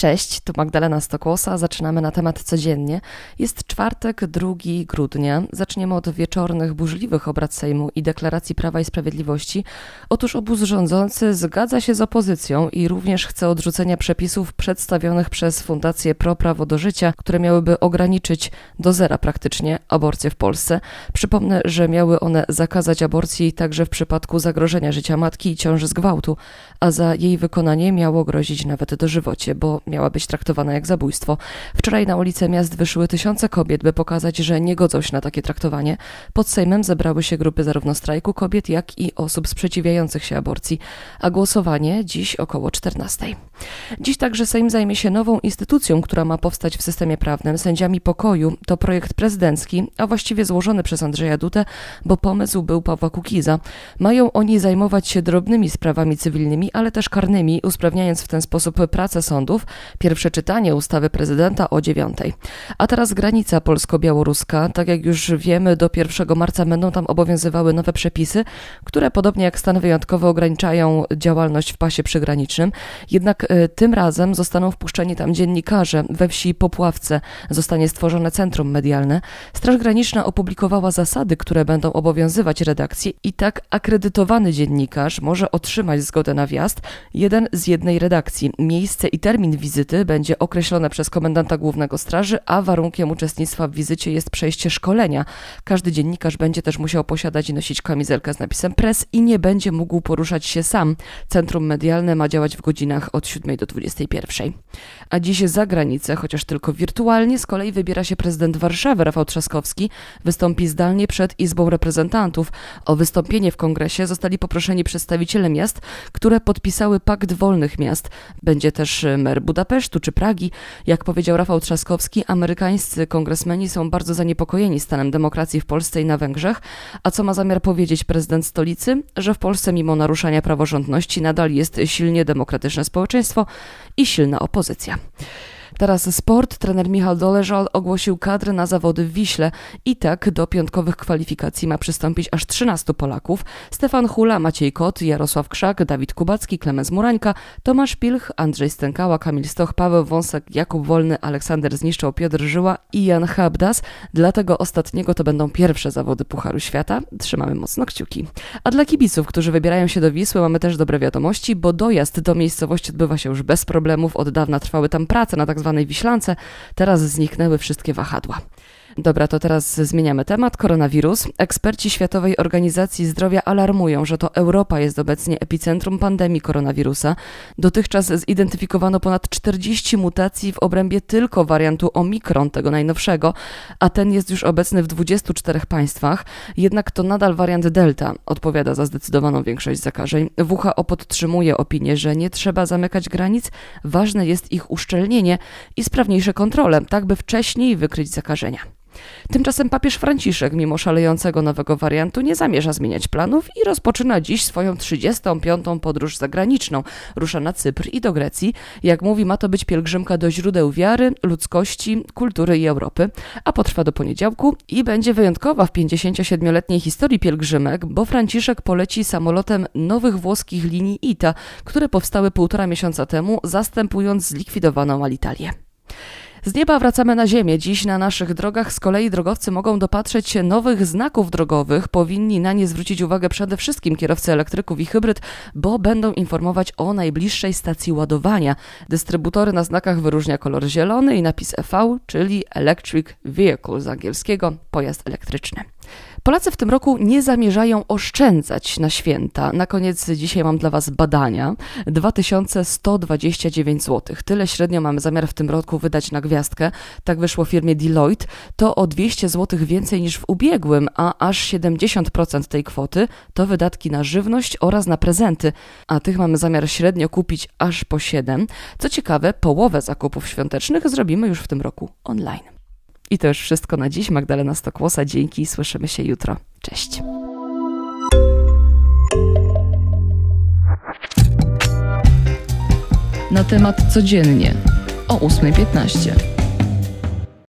Cześć, tu Magdalena Stokłosa. Zaczynamy na temat codziennie. Jest czwartek, 2 grudnia. Zaczniemy od wieczornych, burzliwych obrad Sejmu i deklaracji Prawa i Sprawiedliwości. Otóż obóz rządzący zgadza się z opozycją i również chce odrzucenia przepisów przedstawionych przez Fundację Pro Prawo do Życia, które miałyby ograniczyć do zera praktycznie aborcję w Polsce. Przypomnę, że miały one zakazać aborcji także w przypadku zagrożenia życia matki i ciąży z gwałtu, a za jej wykonanie miało grozić nawet dożywocie, bo miała być traktowana jak zabójstwo. Wczoraj na ulice miast wyszły tysiące kobiet, by pokazać, że nie godzą się na takie traktowanie. Pod Sejmem zebrały się grupy zarówno strajku kobiet, jak i osób sprzeciwiających się aborcji, a głosowanie dziś około 14. Dziś także Sejm zajmie się nową instytucją, która ma powstać w systemie prawnym, sędziami pokoju. To projekt prezydencki, a właściwie złożony przez Andrzeja Dutę, bo pomysł był Pawła Kukiza. Mają oni zajmować się drobnymi sprawami cywilnymi, ale też karnymi, usprawniając w ten sposób pracę sądów, Pierwsze czytanie ustawy prezydenta o dziewiątej. A teraz granica polsko-białoruska. Tak jak już wiemy, do 1 marca będą tam obowiązywały nowe przepisy, które podobnie jak stany wyjątkowe ograniczają działalność w pasie przygranicznym. Jednak y, tym razem zostaną wpuszczeni tam dziennikarze. We wsi Popławce zostanie stworzone centrum medialne. Straż Graniczna opublikowała zasady, które będą obowiązywać redakcję i tak akredytowany dziennikarz może otrzymać zgodę na wjazd, jeden z jednej redakcji. Miejsce i termin wizyty wizyty będzie określone przez komendanta głównego straży, a warunkiem uczestnictwa w wizycie jest przejście szkolenia. Każdy dziennikarz będzie też musiał posiadać i nosić kamizelkę z napisem press i nie będzie mógł poruszać się sam. Centrum medialne ma działać w godzinach od 7 do 21. A dziś za granicę, chociaż tylko wirtualnie, z kolei wybiera się prezydent Warszawy Rafał Trzaskowski. Wystąpi zdalnie przed Izbą Reprezentantów. O wystąpienie w kongresie zostali poproszeni przedstawiciele miast, które podpisały Pakt Wolnych Miast. Będzie też mer Budapesztu Budapesztu czy Pragi. Jak powiedział Rafał Trzaskowski, amerykańscy kongresmeni są bardzo zaniepokojeni stanem demokracji w Polsce i na Węgrzech. A co ma zamiar powiedzieć prezydent stolicy? Że w Polsce mimo naruszania praworządności nadal jest silnie demokratyczne społeczeństwo i silna opozycja. Teraz sport. Trener Michał Doleżal ogłosił kadrę na zawody w Wiśle i tak do piątkowych kwalifikacji ma przystąpić aż 13 Polaków. Stefan Hula, Maciej Kot, Jarosław Krzak, Dawid Kubacki, Klemens Murańka, Tomasz Pilch, Andrzej Stękała, Kamil Stoch, Paweł Wąsek, Jakub Wolny, Aleksander Zniszczał, Piotr Żyła i Jan Habdas. Dla tego ostatniego to będą pierwsze zawody Pucharu Świata. Trzymamy mocno kciuki. A dla kibiców, którzy wybierają się do Wisły, mamy też dobre wiadomości, bo dojazd do miejscowości odbywa się już bez problemów. Od dawna trwały tam prace na tzw. Tak Wiślance, teraz zniknęły wszystkie wahadła. Dobra, to teraz zmieniamy temat. Koronawirus. Eksperci Światowej Organizacji Zdrowia alarmują, że to Europa jest obecnie epicentrum pandemii koronawirusa. Dotychczas zidentyfikowano ponad 40 mutacji w obrębie tylko wariantu Omikron, tego najnowszego, a ten jest już obecny w 24 państwach. Jednak to nadal wariant Delta, odpowiada za zdecydowaną większość zakażeń. WHO podtrzymuje opinię, że nie trzeba zamykać granic, ważne jest ich uszczelnienie i sprawniejsze kontrole, tak by wcześniej wykryć zakażenia. Tymczasem papież Franciszek, mimo szalejącego nowego wariantu, nie zamierza zmieniać planów i rozpoczyna dziś swoją 35. podróż zagraniczną. Rusza na Cypr i do Grecji. Jak mówi, ma to być pielgrzymka do źródeł wiary, ludzkości, kultury i Europy, a potrwa do poniedziałku i będzie wyjątkowa w 57-letniej historii pielgrzymek, bo Franciszek poleci samolotem nowych włoskich linii ITA, które powstały półtora miesiąca temu, zastępując zlikwidowaną Alitalię. Z nieba wracamy na ziemię. Dziś na naszych drogach z kolei drogowcy mogą dopatrzeć się nowych znaków drogowych. Powinni na nie zwrócić uwagę przede wszystkim kierowcy elektryków i hybryd, bo będą informować o najbliższej stacji ładowania. Dystrybutory na znakach wyróżnia kolor zielony i napis EV, czyli Electric Vehicle z angielskiego pojazd elektryczny. Polacy w tym roku nie zamierzają oszczędzać na święta. Na koniec dzisiaj mam dla Was badania. 2129 zł. Tyle średnio mamy zamiar w tym roku wydać na gwiazdkę. Tak wyszło firmie Deloitte. To o 200 zł więcej niż w ubiegłym, a aż 70% tej kwoty to wydatki na żywność oraz na prezenty. A tych mamy zamiar średnio kupić aż po 7. Co ciekawe, połowę zakupów świątecznych zrobimy już w tym roku online. I to już wszystko na dziś. Magdalena Stokłosa, dzięki, słyszymy się jutro. Cześć. Na temat codziennie o 8.15.